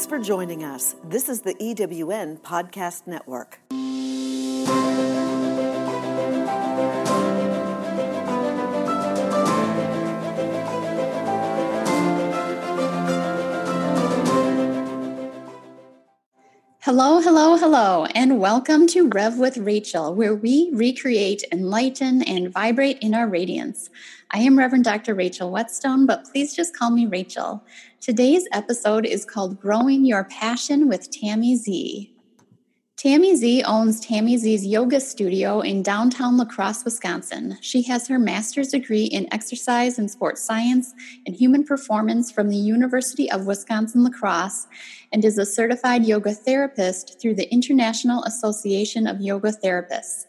Thanks for joining us. This is the EWN Podcast Network. Hello, hello, hello, and welcome to Rev with Rachel, where we recreate, enlighten, and vibrate in our radiance. I am Reverend Dr. Rachel Wetzsteon, but please just call me Rachel. Today's episode is called Growing Your Passion with Tammy Z. Tammy Z owns Tammy Z's yoga studio in downtown La Crosse, Wisconsin. She has her master's degree in exercise and sports science and human performance from the University of Wisconsin La Crosse and is a certified yoga therapist through the International Association of Yoga Therapists.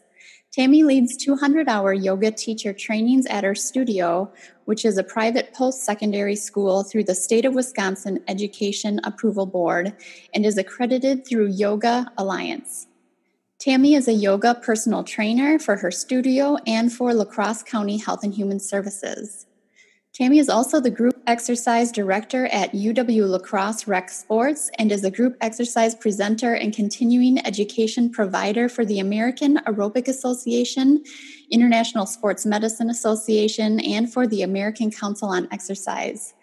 Tammy leads 200 hour yoga teacher trainings at her studio, which is a private post secondary school through the State of Wisconsin Education Approval Board and is accredited through Yoga Alliance. Tammy is a yoga personal trainer for her studio and for La Crosse County Health and Human Services. Tammy is also the group exercise director at UW Lacrosse Rec Sports and is a group exercise presenter and continuing education provider for the American Aerobic Association, International Sports Medicine Association, and for the American Council on Exercise.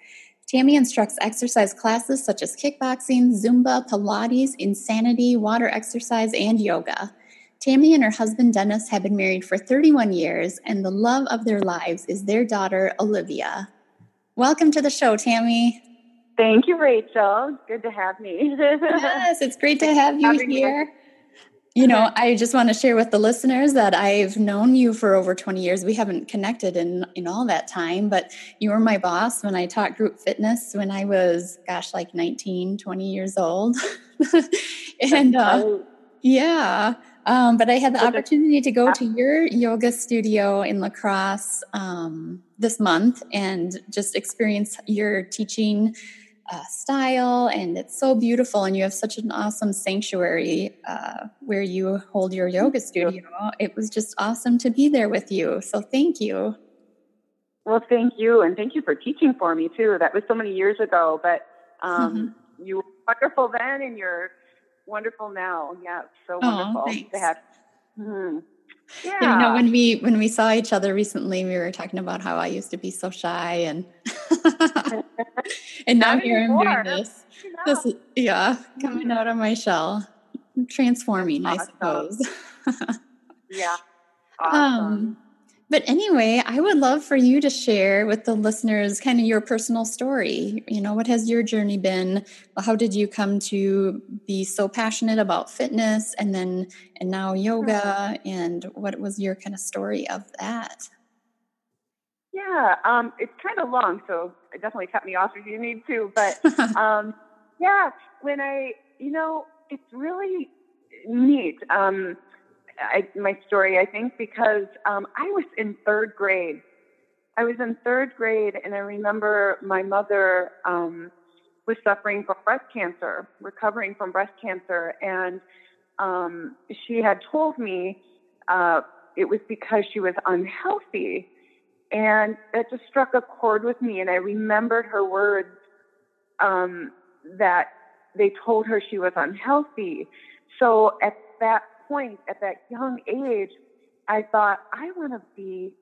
Tammy instructs exercise classes such as kickboxing, Zumba, Pilates, insanity, water exercise, and yoga. Tammy and her husband Dennis have been married for 31 years, and the love of their lives is their daughter, Olivia. Welcome to the show, Tammy. Thank you, Rachel. Good to have me. yes, it's great to have you here. You know, I just want to share with the listeners that I've known you for over 20 years. We haven't connected in in all that time, but you were my boss when I taught group fitness when I was gosh like 19, 20 years old. and uh, yeah, um, but I had the opportunity to go to your yoga studio in La Crosse um, this month and just experience your teaching uh, style. And it's so beautiful. And you have such an awesome sanctuary uh, where you hold your yoga studio. It was just awesome to be there with you. So thank you. Well, thank you. And thank you for teaching for me, too. That was so many years ago. But um, mm-hmm. you were wonderful then, and you're wonderful now. Yeah, so wonderful oh, to have. Mm-hmm. Yeah. You know, when we when we saw each other recently, we were talking about how I used to be so shy, and and now here I'm doing this. This, yeah, coming mm-hmm. out of my shell, transforming, awesome. I suppose. yeah. Awesome. Um, but anyway, I would love for you to share with the listeners kind of your personal story. You know, what has your journey been? How did you come to be so passionate about fitness and then and now yoga and what was your kind of story of that? Yeah, um, it's kind of long, so it definitely cut me off if you need to. But um, yeah, when I, you know, it's really neat. Um, I, my story, I think, because um, I was in third grade. I was in third grade, and I remember my mother um, was suffering from breast cancer, recovering from breast cancer, and um, she had told me uh, it was because she was unhealthy. And that just struck a chord with me, and I remembered her words um, that they told her she was unhealthy. So at that point, at that young age, I thought, I want to be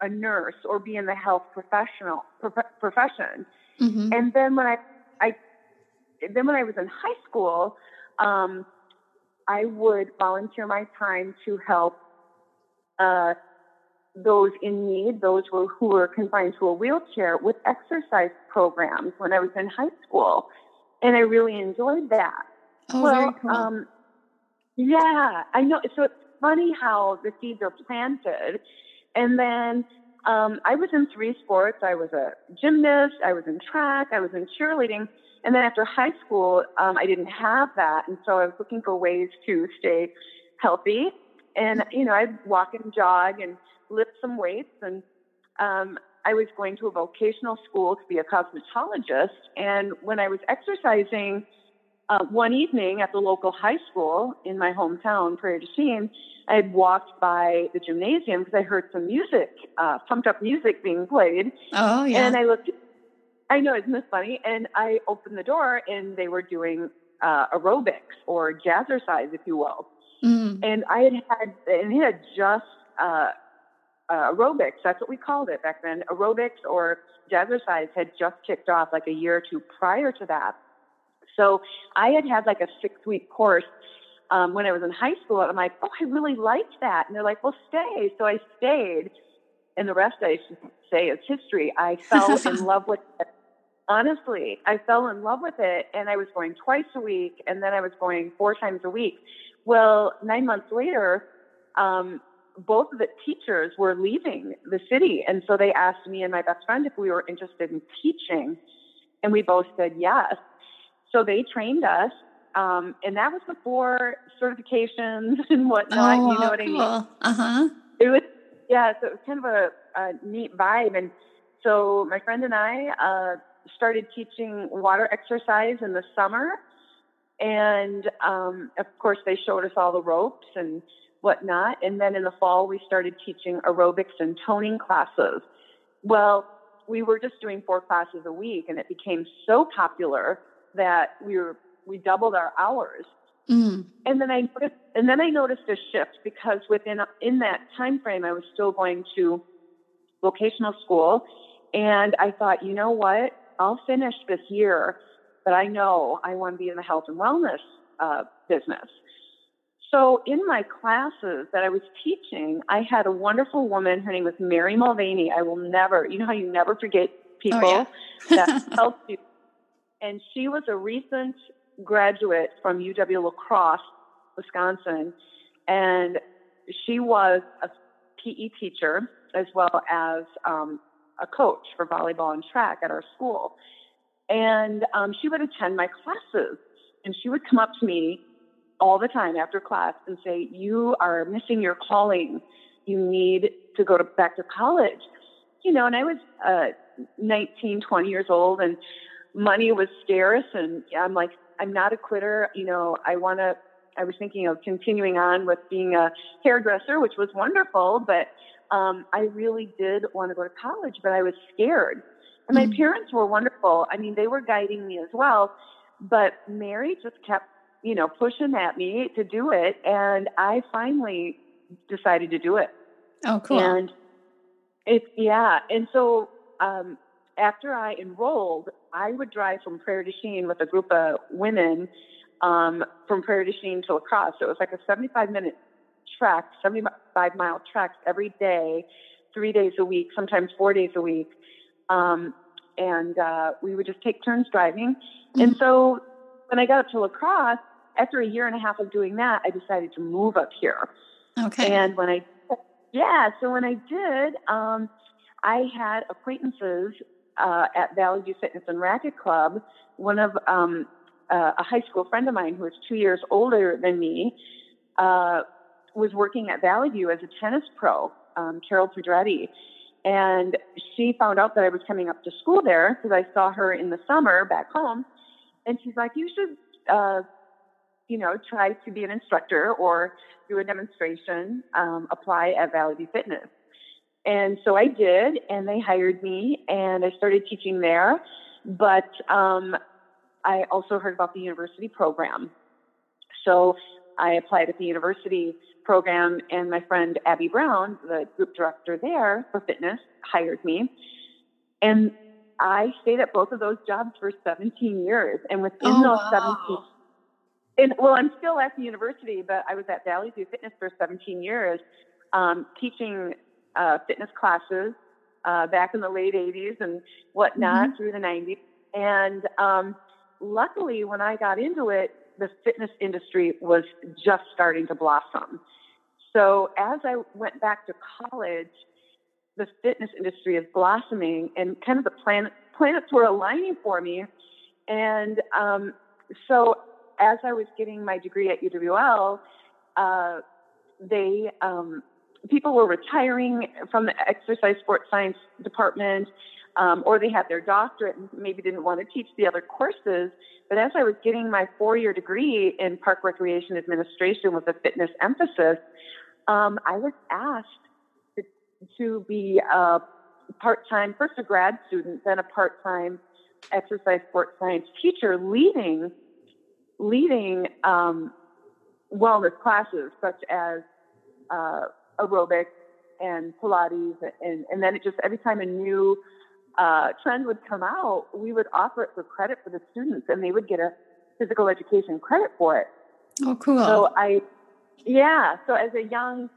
a nurse or be in the health professional prof- profession. Mm-hmm. And then when I, I, then when I was in high school, um, I would volunteer my time to help uh, those in need, those who, who were confined to a wheelchair, with exercise programs when I was in high school, and I really enjoyed that. Oh, well, very cool. Um, yeah, I know. So it's funny how the seeds are planted. And then um, I was in three sports. I was a gymnast, I was in track, I was in cheerleading. And then after high school, um, I didn't have that. And so I was looking for ways to stay healthy. And, you know, I'd walk and jog and lift some weights. And um, I was going to a vocational school to be a cosmetologist. And when I was exercising, uh, one evening at the local high school in my hometown, Prairie du Chien, I had walked by the gymnasium because I heard some music, uh, pumped up music being played. Oh, yeah. And I looked, I know, isn't this funny? And I opened the door and they were doing uh, aerobics or jazzercise, if you will. Mm. And I had had, and it had just uh, uh, aerobics. That's what we called it back then. Aerobics or jazzercise had just kicked off like a year or two prior to that. So I had had like a six week course um, when I was in high school. And I'm like, oh, I really liked that. And they're like, well, stay. So I stayed. And the rest, I should say, is history. I fell in love with it. Honestly, I fell in love with it. And I was going twice a week. And then I was going four times a week. Well, nine months later, um, both of the teachers were leaving the city. And so they asked me and my best friend if we were interested in teaching. And we both said yes. So they trained us. Um, and that was before certifications and whatnot. Oh, you know what cool. I mean? Uh huh. It was, yeah, so it was kind of a, a neat vibe. And so my friend and I uh, started teaching water exercise in the summer. And um, of course, they showed us all the ropes and whatnot. And then in the fall, we started teaching aerobics and toning classes. Well, we were just doing four classes a week, and it became so popular that we were we doubled our hours. Mm. And then I noticed, and then I noticed a shift because within in that time frame, I was still going to vocational school, and I thought, you know what, I'll finish this year, but I know I want to be in the health and wellness uh, business. So in my classes that I was teaching, I had a wonderful woman. Her name was Mary Mulvaney. I will never, you know how you never forget people oh, yeah. that helped you. And she was a recent graduate from UW La Crosse, Wisconsin. And she was a PE teacher as well as um, a coach for volleyball and track at our school. And um, she would attend my classes and she would come up to me all the time after class and say, You are missing your calling. You need to go to, back to college. You know, and I was uh, 19, 20 years old, and money was scarce. And I'm like, I'm not a quitter. You know, I want to, I was thinking of continuing on with being a hairdresser, which was wonderful, but um, I really did want to go to college, but I was scared. And my mm-hmm. parents were wonderful. I mean, they were guiding me as well. But Mary just kept you know, pushing at me to do it. And I finally decided to do it. Oh, cool. And it's, yeah. And so, um, after I enrolled, I would drive from Prairie du Chien with a group of women um, from Prairie du Chien to La Crosse. So it was like a 75 minute trek, 75 mile trek every day, three days a week, sometimes four days a week. Um, and uh, we would just take turns driving. Mm-hmm. And so when I got up to La Crosse, after a year and a half of doing that, I decided to move up here. Okay. And when I, yeah, so when I did, um, I had acquaintances uh, at Valley View Fitness and Racket Club. One of um, uh, a high school friend of mine who was two years older than me uh, was working at Valley View as a tennis pro, um, Carol Pedretti. And she found out that I was coming up to school there because I saw her in the summer back home. And she's like, You should uh, you know, try to be an instructor or do a demonstration, um, apply at Valley View Fitness. And so I did, and they hired me, and I started teaching there. But um, I also heard about the university program. So I applied at the university program, and my friend Abby Brown, the group director there for fitness, hired me. And I stayed at both of those jobs for 17 years. And within oh, those wow. 17 and well, I'm still at the university, but I was at Valley View Fitness for 17 years, um, teaching uh, fitness classes uh, back in the late 80s and whatnot mm-hmm. through the 90s. And um, luckily, when I got into it, the fitness industry was just starting to blossom. So as I went back to college, the fitness industry is blossoming, and kind of the planet, planets were aligning for me. And um, so as I was getting my degree at UWL, uh, they um, people were retiring from the exercise sports science department, um, or they had their doctorate and maybe didn't want to teach the other courses. But as I was getting my four-year degree in park recreation administration with a fitness emphasis, um, I was asked to, to be a part-time, first a grad student, then a part-time exercise sports science teacher leading leading um, wellness classes such as uh, aerobics and Pilates, and and then it just every time a new uh, trend would come out, we would offer it for credit for the students, and they would get a physical education credit for it. Oh, cool. So I, yeah. So as a young,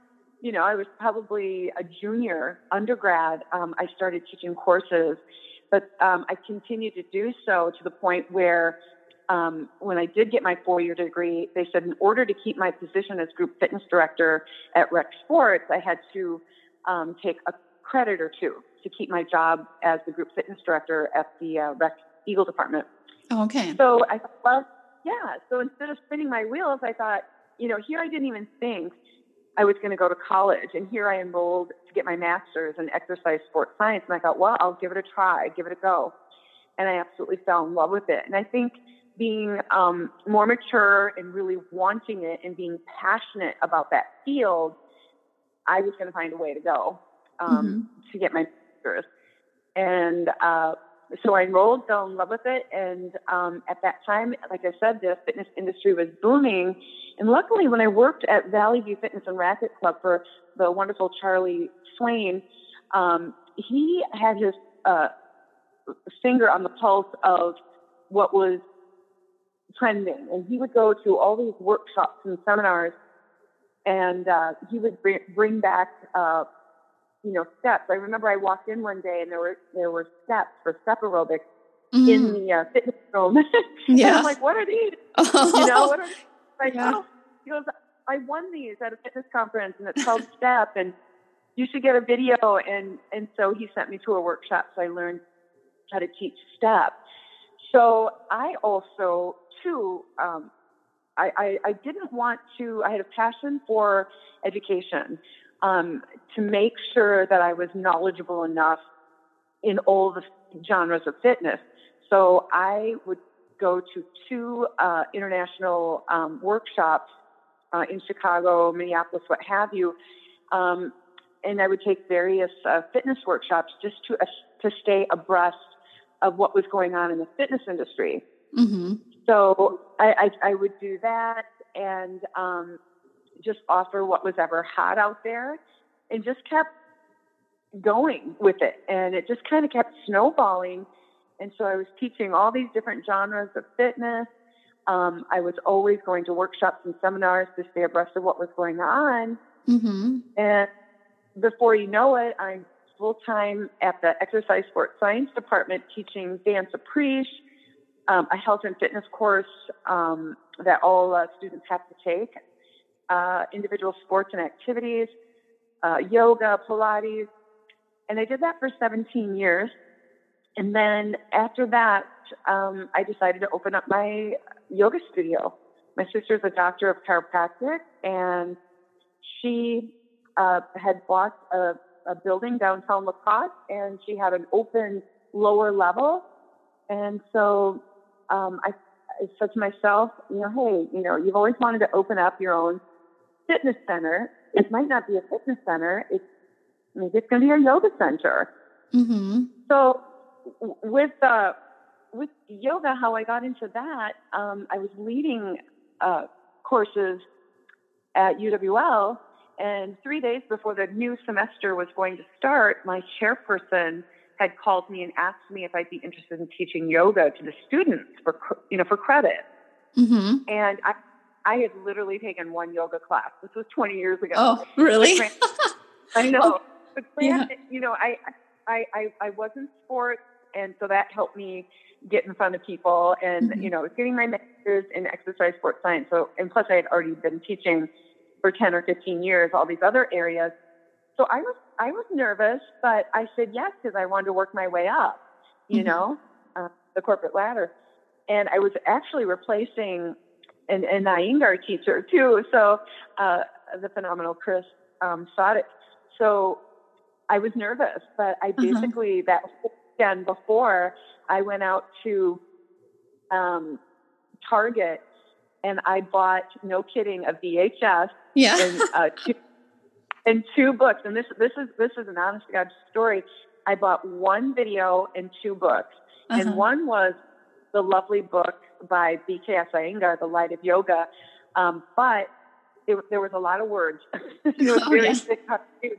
you know, I was probably a junior undergrad. Um, I started teaching courses, but um, I continued to do so to the point where um, when I did get my four year degree, they said in order to keep my position as group fitness director at Rec Sports, I had to um, take a credit or two to keep my job as the group fitness director at the uh, Rec Eagle department. Oh, okay. So I thought, well, yeah. So instead of spinning my wheels, I thought, you know, here I didn't even think I was going to go to college. And here I enrolled to get my master's in exercise sports science. And I thought, well, I'll give it a try, give it a go. And I absolutely fell in love with it. And I think being um, more mature and really wanting it and being passionate about that field, I was going to find a way to go um, mm-hmm. to get my master's. And uh, so I enrolled, fell in love with it. And um, at that time, like I said, the fitness industry was booming. And luckily, when I worked at Valley View Fitness and Racket Club for the wonderful Charlie Swain, um, he had his uh, finger on the pulse of what was trending. And he would go to all these workshops and seminars, and uh, he would bring, bring back, uh, you know, steps. I remember I walked in one day, and there were there were steps for step aerobics mm. in the uh, fitness room. yeah. and I'm like, what are these? you know, what are these? Like, yeah. oh, he goes, I won these at a fitness conference, and it's called Step, and you should get a video. And and so he sent me to a workshop, so I learned how to teach Step. So I also too, um, I, I, I, didn't want to, I had a passion for education um, to make sure that I was knowledgeable enough in all the genres of fitness. So I would go to two uh, international um, workshops uh, in Chicago, Minneapolis, what have you. Um, and I would take various uh, fitness workshops just to, uh, to stay abreast of what was going on in the fitness industry. Mm-hmm. So I, I, I, would do that and um, just offer what was ever hot out there and just kept going with it. And it just kind of kept snowballing. And so I was teaching all these different genres of fitness. Um, I was always going to workshops and seminars to stay abreast of what was going on. Mm-hmm. And before you know it, I'm full time at the exercise sports science department teaching dance apres um, a health and fitness course um, that all uh, students have to take, uh, individual sports and activities, uh, yoga, Pilates, and I did that for 17 years. And then after that, um, I decided to open up my yoga studio. My sister's a doctor of chiropractic, and she uh, had bought a, a building downtown La Crosse, and she had an open lower level. And so um, I, I said to myself, you know, hey, you know, you've always wanted to open up your own fitness center. It might not be a fitness center. It's maybe it's going to be a yoga center. Mm-hmm. So with uh, with yoga, how I got into that, um, I was leading uh, courses at UWL, and three days before the new semester was going to start, my chairperson had called me and asked me if I'd be interested in teaching yoga to the students for you know for credit. Mm-hmm. And I I had literally taken one yoga class. This was 20 years ago. Oh, really? I know. Oh, but granted, yeah. you know, I, I I I was in sports, and so that helped me get in front of people. And mm-hmm. you know, I was getting my master's in exercise sports science. So, and plus, I had already been teaching for 10 or 15 years all these other areas. So I was I was nervous, but I said yes because I wanted to work my way up, you mm-hmm. know, uh, the corporate ladder. And I was actually replacing an, an Iyengar teacher too. So uh, the phenomenal Chris um, Sadek. So I was nervous, but I mm-hmm. basically uh-huh. that weekend before I went out to um, Target and I bought, no kidding, a VHS yeah. and uh, two and two books. And this this is this is an honest to God story. I bought one video and two books. uh-huh. and one was the lovely book by BKS Iyengar, The Light of Yoga. Um, but it, there was a lot of words. it was oh, very yeah.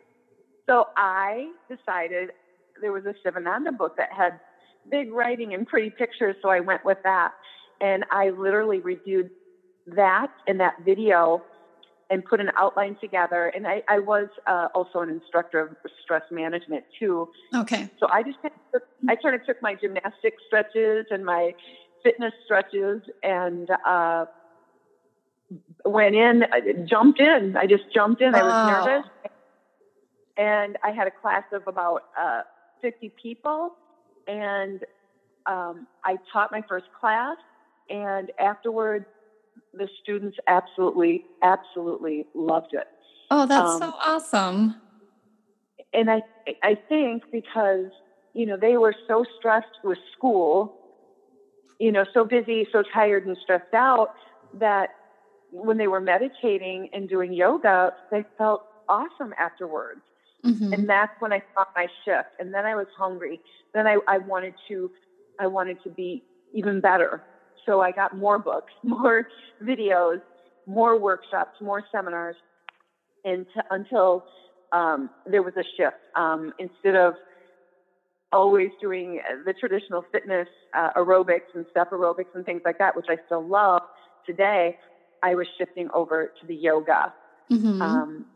So I decided there was a Sivananda book that had big writing and pretty pictures, so I went with that. And I literally reviewed that and that video and put an outline together. And I, I was uh, also an instructor of stress management too. Okay. So I just kind took, I sort of took my gymnastic stretches and my fitness stretches and uh, went in, jumped in. I just jumped in. I was nervous. And I had a class of about uh, 50 people. And um, I taught my first class. And afterwards, the students absolutely, absolutely loved it. Oh, that's um, so awesome. And I, I think because, you know, they were so stressed with school, you know, so busy, so tired and stressed out that when they were meditating and doing yoga, they felt awesome afterwards. Mm-hmm. And that's when I saw my shift. And then I was hungry. Then I, I wanted to, I wanted to be even better. So I got more books, more videos, more workshops, more seminars, and t- until um, there was a shift. Um, instead of always doing the traditional fitness uh, aerobics and step aerobics and things like that, which I still love today, I was shifting over to the yoga. Mm-hmm. Um,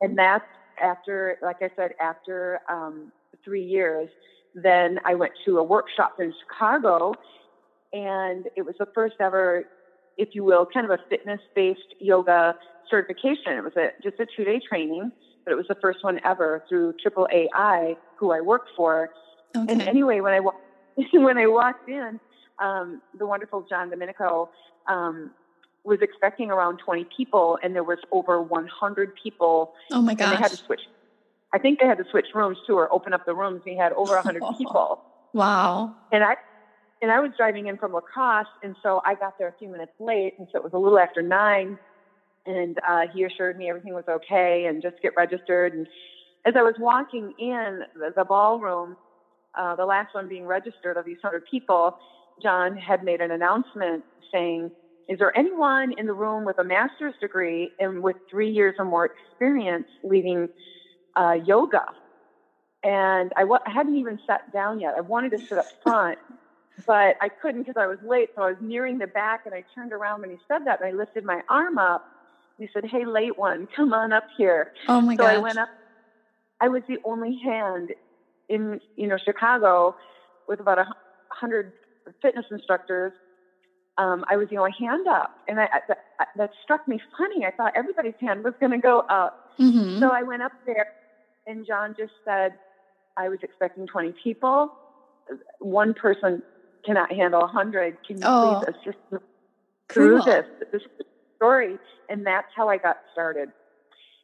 and that's after, like I said, after um, three years, then I went to a workshop in Chicago and it was the first ever, if you will, kind of a fitness based yoga certification. It was a, just a two day training, but it was the first one ever through Triple AI, who I work for. Okay. And anyway, when I, when I walked in, um, the wonderful John Domenico um, was expecting around 20 people, and there was over 100 people. Oh my gosh! And they had to switch. I think they had to switch rooms too, or open up the rooms. We had over 100 people. Wow! And I and I was driving in from La Crosse, and so I got there a few minutes late, and so it was a little after nine. And uh, he assured me everything was okay, and just get registered. And as I was walking in the, the ballroom, uh, the last one being registered of these hundred people, John had made an announcement saying, "Is there anyone in the room with a master's degree and with three years or more experience leading uh, yoga?" And I w- I hadn't even sat down yet. I wanted to sit up front but I couldn't because I was late. So I was nearing the back and I turned around when he said that and I lifted my arm up. He said, Hey, late one, come on up here. Oh my God. so gosh. I went up. I was the only hand in, you know, Chicago with about a hundred fitness instructors. Um, I was the only hand up and I, that, that struck me funny. I thought everybody's hand was going to go up. Mm-hmm. So I went up there and John just said, I was expecting 20 people. One person cannot handle 100. Can you oh, please assist me through this, this story? And that's how I got started.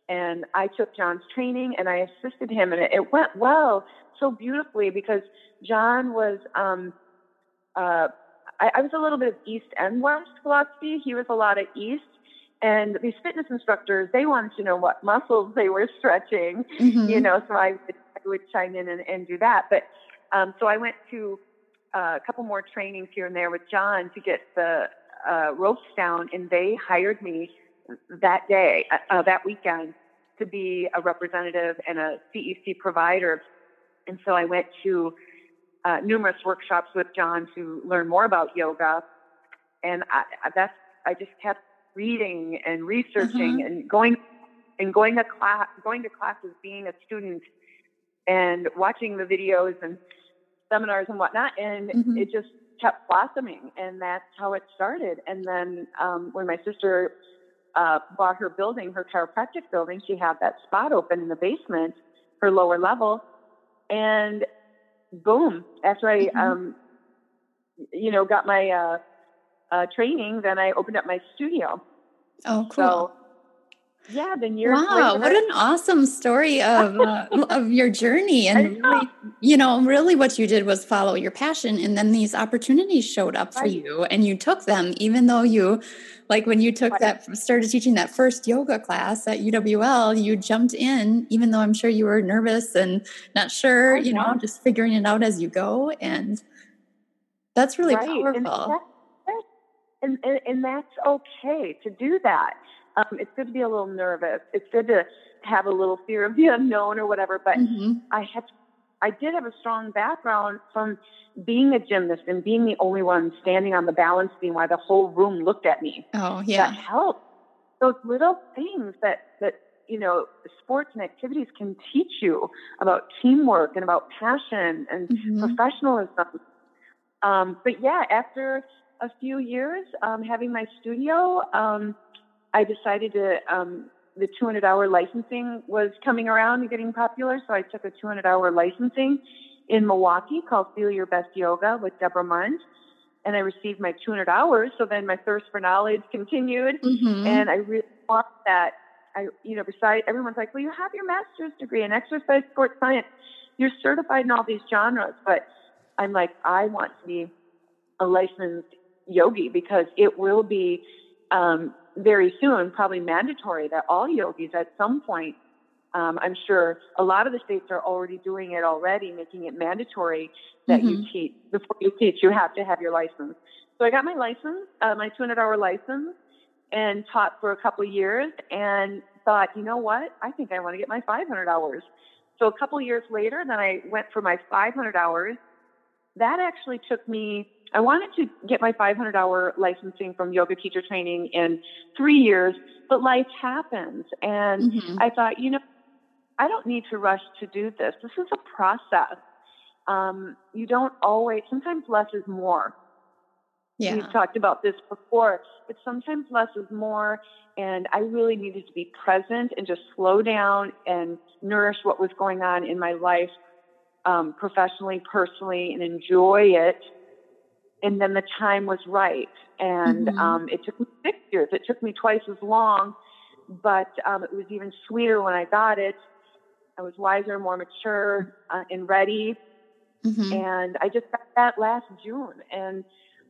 And I took John's training and I assisted him, and it, it went well so beautifully because John was, um, uh, I, I was a little bit of East and West philosophy. He was a lot of East. And these fitness instructors, they wanted to know what muscles they were stretching, mm-hmm. you know, so I would, I would chime in and, and do that. But um, so I went to a couple more trainings here and there with John to get the uh, ropes down, and they hired me that day, uh, uh that weekend, to be a representative and a CEC provider. And so I went to uh, numerous workshops with John to learn more about yoga, and I, that's I just kept reading and researching mm-hmm. and going and going to class, going to classes, being a student, and watching the videos and seminars and whatnot, and mm-hmm. it just kept blossoming, and that's how it started. And then um, when my sister uh, bought her building, her chiropractic building, she had that spot open in the basement, her lower level, and boom! After I, mm-hmm. um, you know, got my uh, uh, training, then I opened up my studio. Oh, cool. So yeah, then years wow, what an awesome story of uh, of your journey, and really, you know, really what you did was follow your passion, and then these opportunities showed up for you, and you took them, even though you, like when you took right. that started teaching that first yoga class at UWL, you jumped in, even though I'm sure you were nervous and not sure, you know, just figuring it out as you go, and That's really right? powerful. And, that's, and, and, and that's okay to do that. Um, it's good to be a little nervous. It's good to have a little fear of the unknown or whatever. But Mhm. I had, I did have a strong background from being a gymnast and being the only one standing on the balance beam while the whole room looked at me. Oh, yeah, That helped. Those little things that that you know, sports and activities can teach you about teamwork and about passion and Mhm. professionalism. Um, but yeah, after a few years um, having my studio, um, I decided to. Um, the 200 hour licensing was coming around and getting popular, so I took a 200 hour licensing in Milwaukee called Feel Your Best Yoga with Deborah Mundt. And I received my 200 hours. So then my thirst for knowledge continued. Mhm. And I really want that. I, you know, besides everyone's like, well, you have your master's degree in exercise sports science. You're certified in all these genres. But I'm like, I want to be a licensed yogi because it will be um, very soon, probably mandatory that all yogis at some point, um, I'm sure a lot of the states are already doing it already, making it mandatory that you Mhm. teach. Before you teach, you have to have your license. So I got my license, uh, my 200 hour license, and taught for a couple of years and thought, you know what? I think I want to get my 500 hours. So a couple of years later, then I went for my 500 hours. That actually took me, I wanted to get my 500 hour licensing from yoga teacher training in three years, but life happens. And Mhm. I thought, you know, I don't need to rush to do this. This is a process. Um, you don't always, sometimes less is more. yeah. We've talked about this before, but sometimes less is more. And I really needed to be present and just slow down and nourish what was going on in my life, um, professionally, personally, and enjoy it. And then the time was right. And Mhm. um, it took me six years. It took me twice as long, but um, it was even sweeter when I got it. I was wiser, more mature, uh, and ready Mhm. and I just got that last June. And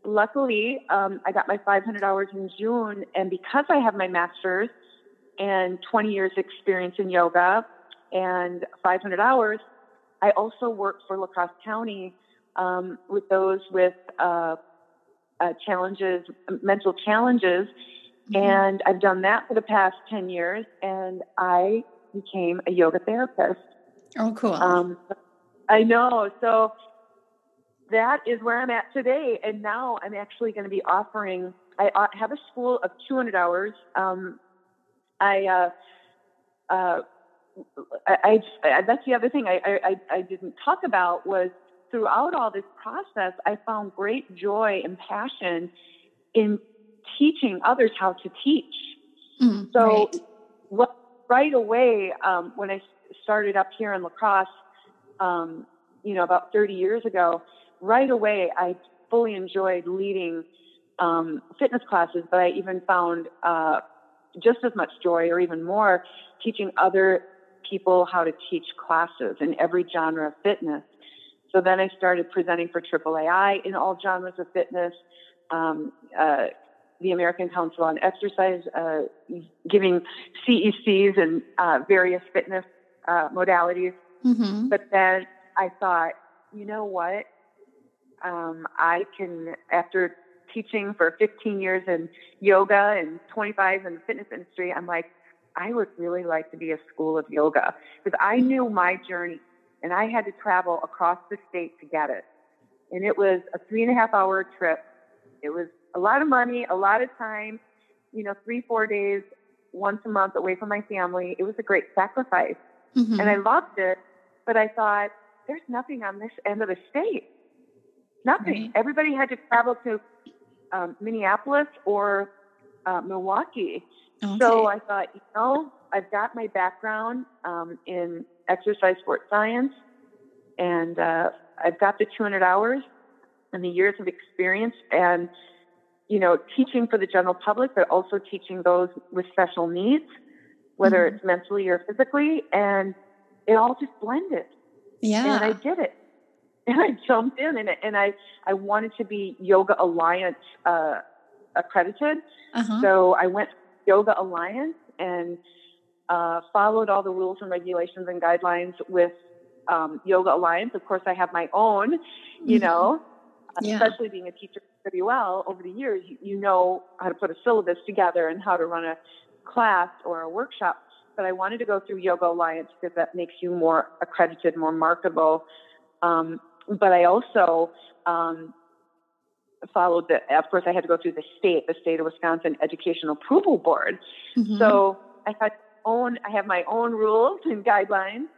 luckily, um, I got my 500 hours in June. And because I have my master's and 20 years experience in yoga and 500 hours, I also work for La Crosse County um, with those with uh, uh, challenges, mental challenges. Mhm. And I've done that for the past 10 years. And I became a yoga therapist. Oh, cool. Um, I know. So that is where I'm at today. And now I'm actually going to be offering, I have a school of 200 hours. Um, I, uh, uh, I, I, I, that's the other thing I, I, I didn't talk about was throughout all this process, I found great joy and passion in teaching others how to teach. Mm, So right. what, right away, um, when I started up here in lacrosse, um, you know, about 30 years ago, right away, I fully enjoyed leading um, fitness classes, but I even found uh, just as much joy or even more teaching other people how to teach classes in every genre of fitness. So then I started presenting for AAAI in all genres of fitness. Um, uh, the American Council on Exercise, uh, giving CECs and uh, various fitness uh, modalities. Mhm. But then I thought, you know what? Um, I can, after teaching for 15 years in yoga and 25 in the fitness industry, I'm like, I would really like to be a school of yoga because I knew my journey and I had to travel across the state to get it. And it was a three and a half hour trip. It was a lot of money, a lot of time, you know, three, four days, once a month away from my family. It was a great sacrifice Mhm. and I loved it. But I thought, there's nothing on this end of the state. Nothing. Right. Everybody had to travel to um, Minneapolis or uh, Milwaukee. Okay. So I thought, you know, I've got my background um, in exercise sports science, and uh, I've got the 200 hours and the years of experience, and you know, teaching for the general public, but also teaching those with special needs, whether Mhm. it's mentally or physically, and it all just blended yeah. and I did it. And I jumped in, and, and I I wanted to be Yoga Alliance uh, accredited. uh-huh. So I went Yoga Alliance and uh, followed all the rules and regulations and guidelines with um, Yoga Alliance. Of course, I have my own, you Mhm. know. Yeah. especially being a teacher at WL over the years, you, you know how to put a syllabus together and how to run a class or a workshop. But I wanted to go through Yoga Alliance because that makes you more accredited, more marketable. Um, but I also um, followed the, of course, I had to go through the state, the state of Wisconsin Educational Approval Board. Mhm. So I had own, I have my own rules and guidelines.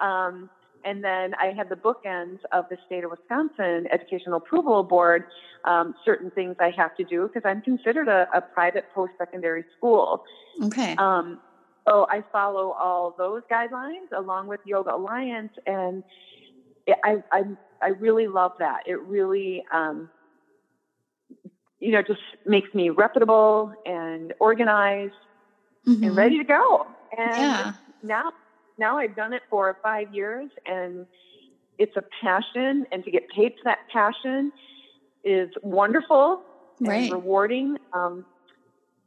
Um, and then I have the bookends of the state of Wisconsin Educational Approval Board, um, certain things I have to do because I'm considered a, a private post-secondary school. okay. Um, so I follow all those guidelines along with Yoga Alliance, and it, I, I I really love that. It really um, you know just makes me reputable and organized Mhm. and ready to go. And Yeah. now now I've done it for five years, and it's a passion, and to get paid for that passion is wonderful and rewarding. Um,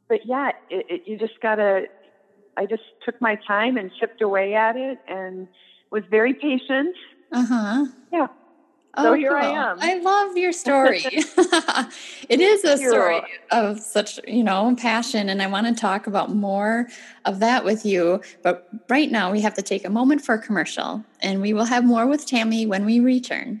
but yeah, it, it, you just gotta. I just took my time and chipped away at it, and was very patient. Uh huh. Yeah. Oh, So here I am. I love your story. it is a story of such, you know, passion, and I want to talk about more of that with you. But right now, we have to take a moment for a commercial, and we will have more with Tammy when we return.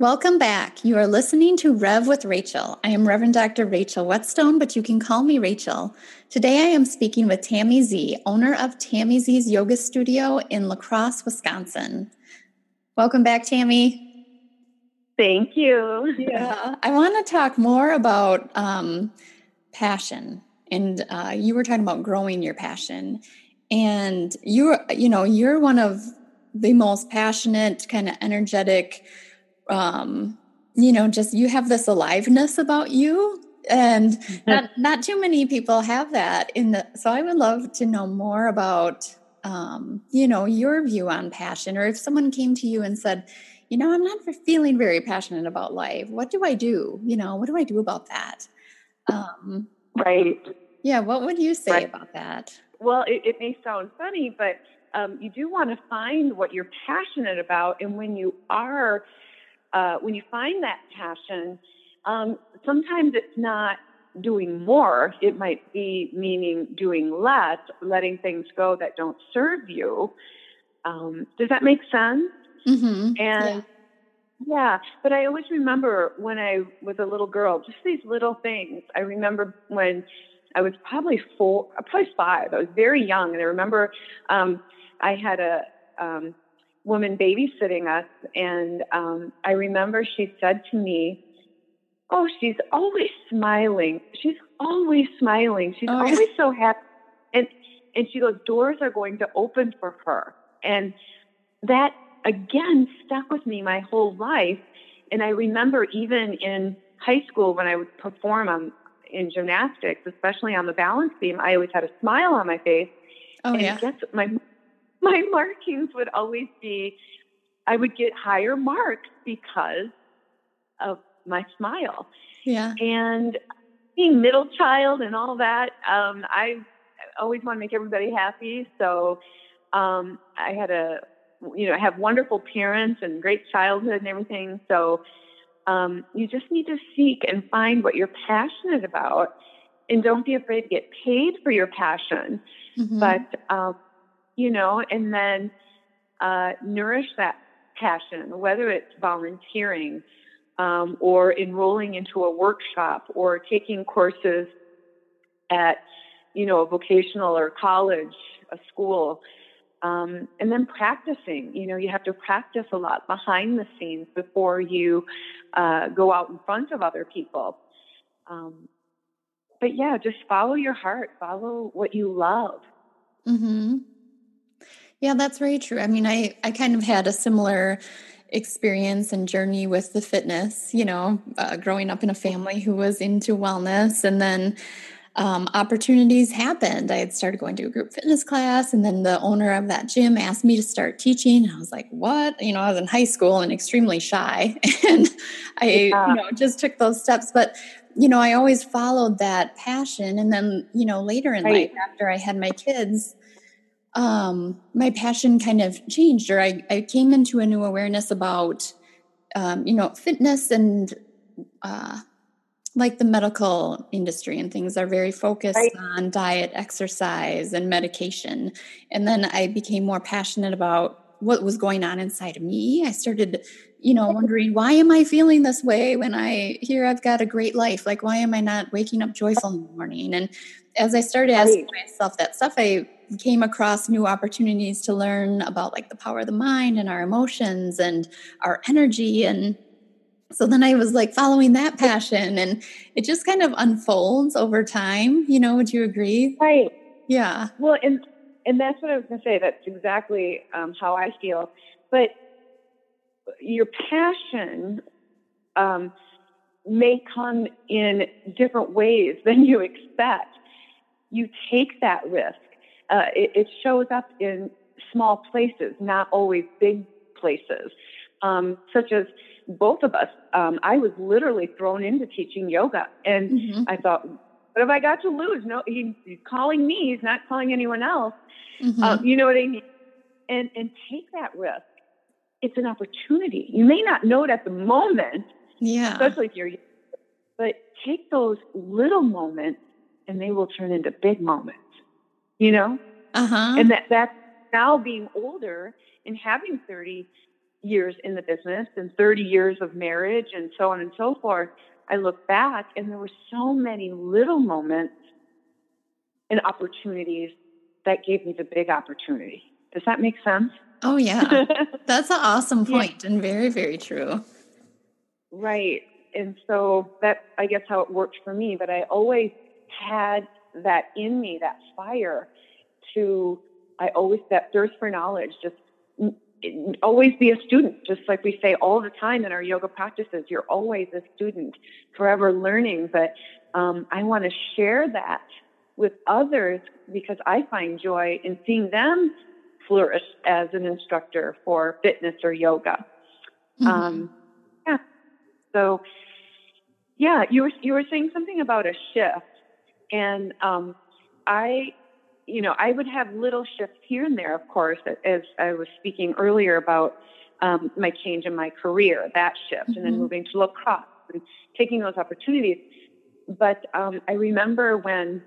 Welcome back. You are listening to Rev with Rachel. I am Reverend Dr. Rachel Wetzsteon, but you can call me Rachel. Today I am speaking with Tammy Z, owner of Tammy Z's Yoga Studio in La Crosse, Wisconsin. Welcome back, Tammy. Thank you. Yeah, I want to talk more about um, passion, and uh, you were talking about growing your passion, and you're, you know, you're one of the most passionate, kind of energetic, um, you know, just you have this aliveness about you, and not not too many people have that. In the so, I would love to know more about, um, you know, your view on passion, or if someone came to you and said you know, I'm not feeling very passionate about life. What do I do? You know, what do I do about that? Um, Right. yeah, what would you say Right. about that? Well, it, it may sound funny, but um, you do want to find what you're passionate about, and when you are, uh, when you find that passion, um, sometimes it's not doing more. It might be meaning doing less, letting things go that don't serve you. Um, does that make sense? Mm-hmm. And yeah. but I always remember when I was a little girl, just these little things. I remember when I was probably four, probably five. I was very young, and I remember um, I had a um, woman babysitting us, and um, I remember she said to me, "Oh, she's always smiling. She's always smiling. She's Oh, yeah. always so happy." And and she goes, "Doors are going to open for her." And that again stuck with me my whole life. And I remember even in high school when I would perform on in gymnastics, especially on the balance beam, I always had a smile on my face. Oh, and yeah. guess my my markings would always be I would get higher marks because of my smile. Yeah. And being middle child and all that, um, I always want to make everybody happy. So um, I had a, you know, I have wonderful parents and great childhood and everything. So um, you just need to seek and find what you're passionate about, and don't be afraid to get paid for your passion. Mhm. But um, you know, and then uh, nourish that passion, whether it's volunteering um, or enrolling into a workshop or taking courses at, you know, a vocational or college, a school, um, and then practicing. You know, you have to practice a lot behind the scenes before you uh, go out in front of other people. Um, but yeah, just follow your heart, follow what you love. Mm-hmm. Yeah, that's very true. I mean, I, I kind of had a similar experience and journey with the fitness, you know, uh, growing up in a family who was into wellness. And then um, opportunities happened. I had started going to a group fitness class, and then the owner of that gym asked me to start teaching. And I was like, "What?" You know, I was in high school and extremely shy, and I, yeah. you know, just took those steps. But you know, I always followed that passion. And then, you know, later in right. life, after I had my kids, um, my passion kind of changed, or I, I came into a new awareness about, um, you know, fitness and uh, like the medical industry and things are very focused right. on diet, exercise, and medication. And then I became more passionate about what was going on inside of me. I started, you know, wondering why am I feeling this way when I hear I've got a great life? Like, why am I not waking up joyful in the morning? And as I started asking myself that stuff, I came across new opportunities to learn about like the power of the mind and our emotions and our energy and so then I was like following that passion and it just kind of unfolds over time. You know, would you agree? Right. Yeah. Well, and and that's what I was going to say. That's exactly um, how I feel. But your passion um, may come in different ways than you expect. You take that risk uh, it, it, shows up in small places, not always big places, um, such as both of us. Um, I was literally thrown into teaching yoga, and mm-hmm. I thought, what have I got to lose? No, he, he's calling me. He's not calling anyone else. Mm-hmm. Uh, you know what I mean? And and take that risk. It's an opportunity. You may not know it at the moment, yeah. Especially if you're, but take those little moments, and they will turn into big moments you know? Uh-huh. And that that's now being older and having 30 years in the business and 30 years of marriage and so on and so forth, I look back and there were so many little moments and opportunities that gave me the big opportunity. Does that make sense? Oh yeah. That's an awesome point yeah. and very, very true. Right. And so that, I guess how it worked for me. But I always had that in me, that fire to, I always, that thirst for knowledge, just always be a student, just like we say all the time in our yoga practices. You're always a student, forever learning. But um, I want to share that with others because I find joy in seeing them flourish as an instructor for fitness or yoga. Mm-hmm. Um, yeah. So, yeah, you were you were saying something about a shift, and um, I, you know, I would have little shifts here and there, of course, as I was speaking earlier about um, my change in my career, that shift, mm-hmm. and then mm-hmm. moving to LaCrosse and taking those opportunities. But um, I remember when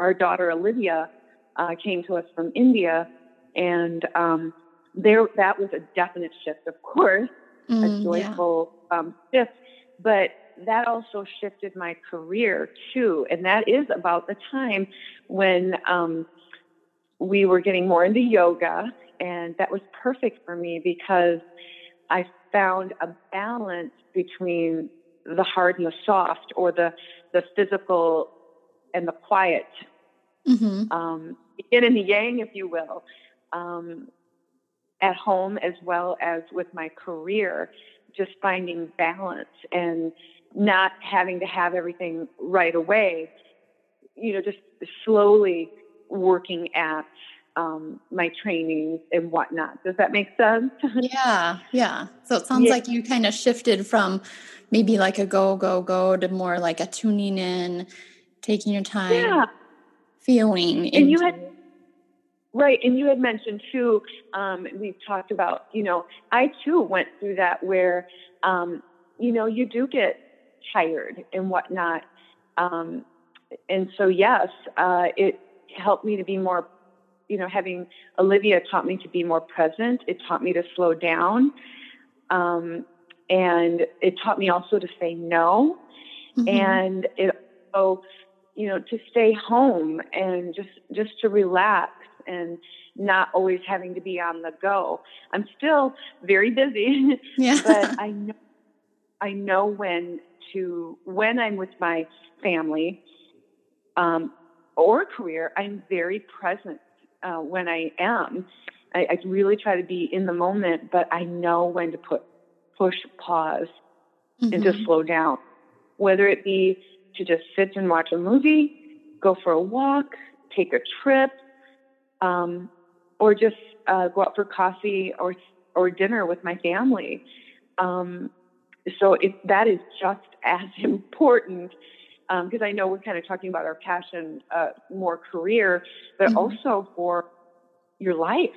our daughter Olivia uh, came to us from India, and um, there that was a definite shift, of course, mm, a joyful yeah. um, shift. But that also shifted my career too. And that is about the time when um, we were getting more into yoga. And that was perfect for me because I found a balance between the hard and the soft, or the, the physical and the quiet, mm-hmm. um, yin and the yang, if you will, um, at home as well as with my career, just finding balance and not having to have everything right away, you know, just slowly working at um, my trainings and whatnot. Does that make sense? yeah, yeah. So it sounds yeah. like you kind of shifted from maybe like a go, go, go to more like a tuning in, taking your time, yeah. feeling. And into- you had Right, and you had mentioned too. Um, we've talked about, you know, I too went through that where, um, you know, you do get tired and whatnot. Um, and so, yes, uh, it helped me to be more, you know, having Olivia taught me to be more present. It taught me to slow down. Um, and it taught me also to say no. Mm-hmm. And it, oh, you know, to stay home and just, just to relax and not always having to be on the go. I'm still very busy, yeah. but I know I know when to when I'm with my family um, or career, I'm very present uh, when I am, I, I really try to be in the moment, but I know when to put push pause mm-hmm. and to mm-hmm. slow down. Whether it be to just sit and watch a movie, go for a walk, take a trip, um, or just uh, go out for coffee or or dinner with my family. Um, so that is just as important because um, I know we're kind of talking about our passion, uh, more career, but mm-hmm. also for your life.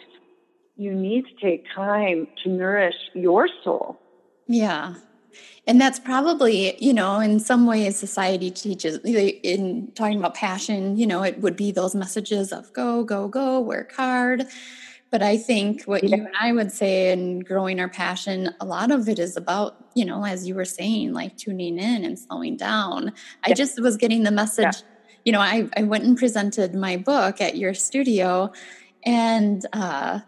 You need to take time to nourish your soul. Yeah. And that's probably, you know, in some ways society teaches in talking about passion, you know, it would be those messages of go, go, go, work hard. But I think what yeah. you and I would say in growing our passion, a lot of it is about, you know, as you were saying, like tuning in and slowing down. Yeah. I just was getting the message, yeah. you know, I, I went and presented my book at your studio and uh,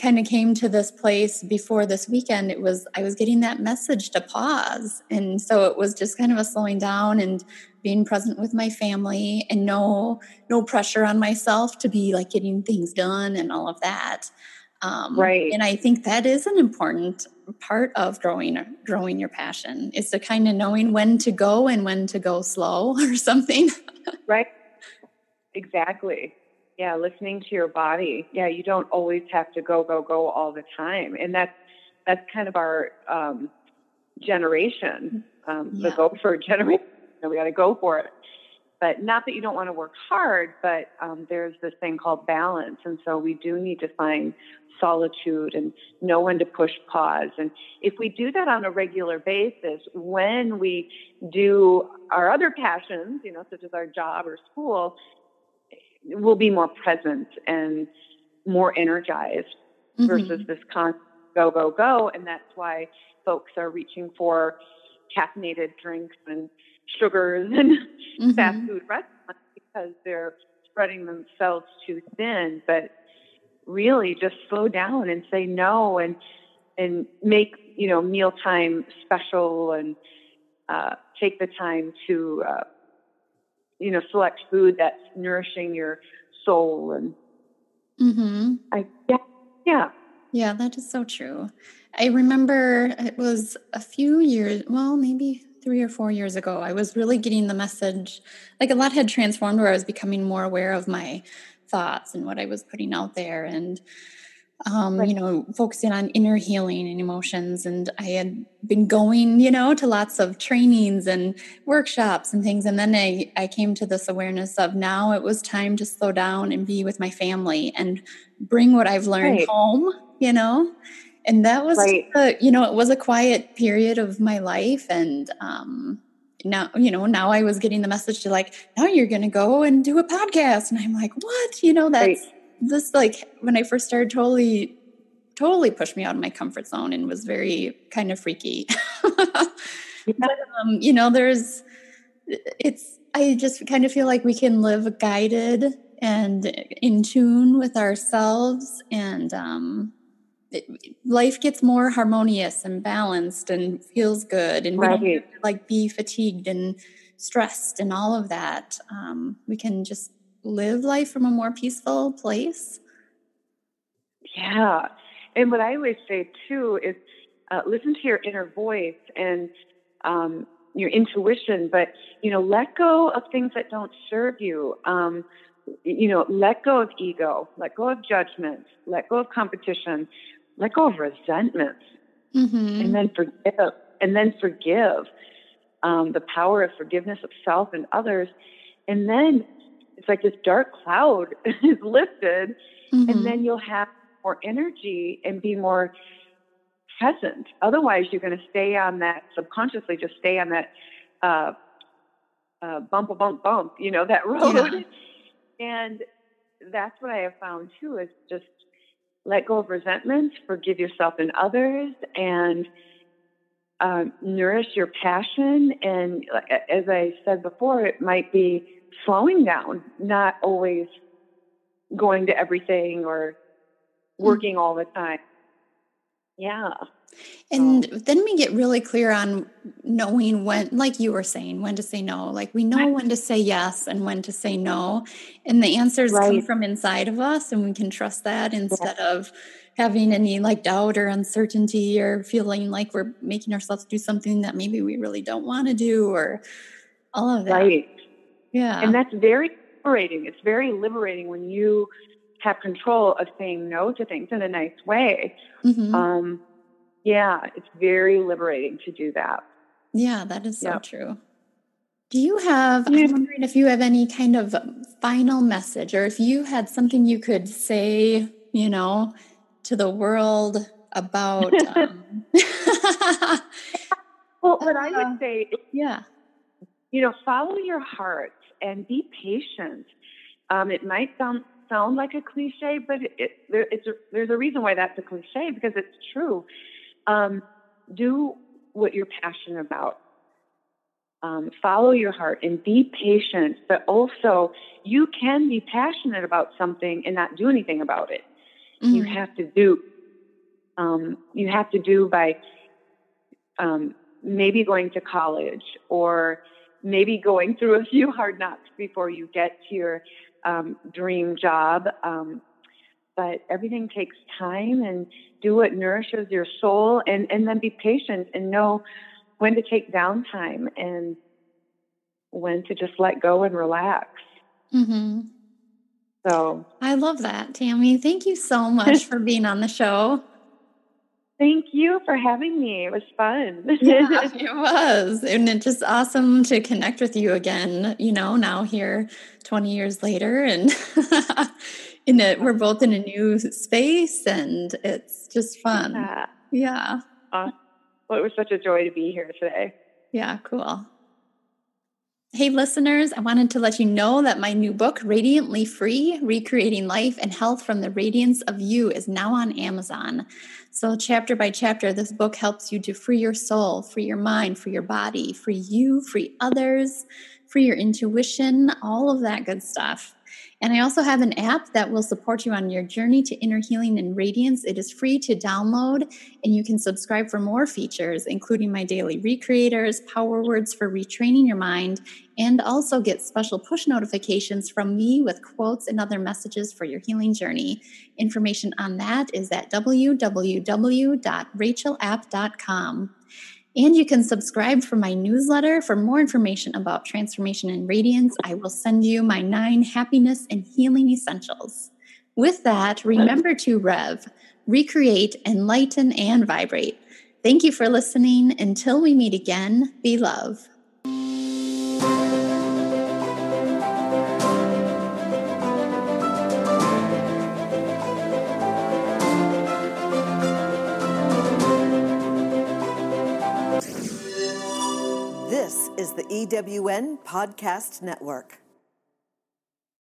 kind of came to this place before this weekend. It was, I was getting that message to pause. And so it was just kind of a slowing down and being present with my family and no no pressure on myself to be like getting things done and all of that um, right and i think that is an important part of growing growing your passion is to kind of knowing when to go and when to go slow or something right exactly yeah listening to your body yeah you don't always have to go go go all the time and that's that's kind of our um, generation um, yeah. the gopher generation we got to go for it. But not that you don't want to work hard, but um, there's this thing called balance. And so we do need to find solitude and know when to push pause. And if we do that on a regular basis, when we do our other passions, you know, such as our job or school, we'll be more present and more energized mm-hmm. versus this constant go, go, go. And that's why folks are reaching for caffeinated drinks and sugars and mm-hmm. fast food restaurants because they're spreading themselves too thin. But really, just slow down and say no, and and make you know mealtime special, and uh, take the time to uh, you know select food that's nourishing your soul and. Mm-hmm. I yeah yeah yeah that is so true. I remember it was a few years, well, maybe three or four years ago, I was really getting the message like a lot had transformed where I was becoming more aware of my thoughts and what I was putting out there and um, right. you know, focusing on inner healing and emotions. And I had been going, you know, to lots of trainings and workshops and things. And then I, I came to this awareness of now it was time to slow down and be with my family and bring what I've learned right. home, you know, and that was right. a, you know it was a quiet period of my life and um now you know now i was getting the message to like now you're gonna go and do a podcast and i'm like what you know that's right. This like when i first started totally totally pushed me out of my comfort zone and was very kind of freaky but, um, you know there's it's i just kind of feel like we can live guided and in tune with ourselves and um life gets more harmonious and balanced and feels good and right. we don't to, like be fatigued and stressed and all of that um, we can just live life from a more peaceful place? Yeah. And what i always say too is uh, listen to your inner voice and um, your intuition but you know let go of things that don't serve you. Um, you know let go of ego let go of judgment let go of competition let go of resentments mm-hmm. and then forgive and then forgive um, the power of forgiveness of self and others. And then it's like this dark cloud is lifted mm-hmm. and then you'll have more energy and be more present otherwise you're going to stay on that subconsciously just stay on that uh, uh, bump a bump bump you know that road yeah. and that's what i have found too is just let go of resentment, forgive yourself and others, and uh, nourish your passion. And as I said before, it might be slowing down, not always going to everything or mm. working all the time. Yeah. And then we get really clear on knowing when, like you were saying, when to say no. Like we know when to say yes and when to say no. And the answers right. come from inside of us, and we can trust that instead yeah. of having any like doubt or uncertainty or feeling like we're making ourselves do something that maybe we really don't want to do or all of that. Right. Yeah. And that's very liberating. It's very liberating when you have control of saying no to things in a nice way. Mm-hmm. Um, yeah, it's very liberating to do that. Yeah, that is so yep. true. Do you have, I'm wondering if you have any kind of final message or if you had something you could say, you know, to the world about. Um... well, what I would uh, say yeah, you know, follow your heart and be patient. Um, it might sound sound like a cliche, but it, there, it's a, there's a reason why that's a cliche because it's true. Um, do what you're passionate about. Um, follow your heart and be patient, but also you can be passionate about something and not do anything about it. Mm-hmm. You have to do. Um, you have to do by um, maybe going to college or maybe going through a few hard knocks before you get to your um, dream job. Um, but everything takes time and do what nourishes your soul and, and then be patient and know when to take downtime and when to just let go and relax. Mm-hmm. So I love that, Tammy. Thank you so much for being on the show. Thank you for having me. It was fun. yeah, it was. And it's just awesome to connect with you again, you know, now here 20 years later. And in it, we're both in a new space and it's just fun. Yeah. yeah. Well, it was such a joy to be here today. Yeah, cool. Hey, listeners, I wanted to let you know that my new book, Radiantly Free Recreating Life and Health from the Radiance of You, is now on Amazon. So, chapter by chapter, this book helps you to free your soul, free your mind, free your body, free you, free others, free your intuition, all of that good stuff. And I also have an app that will support you on your journey to inner healing and radiance. It is free to download, and you can subscribe for more features, including my daily recreators, power words for retraining your mind, and also get special push notifications from me with quotes and other messages for your healing journey. Information on that is at www.rachelapp.com. And you can subscribe for my newsletter for more information about transformation and radiance. I will send you my nine happiness and healing essentials. With that, remember to rev, recreate, enlighten, and vibrate. Thank you for listening. Until we meet again, be love. EWN Podcast Network.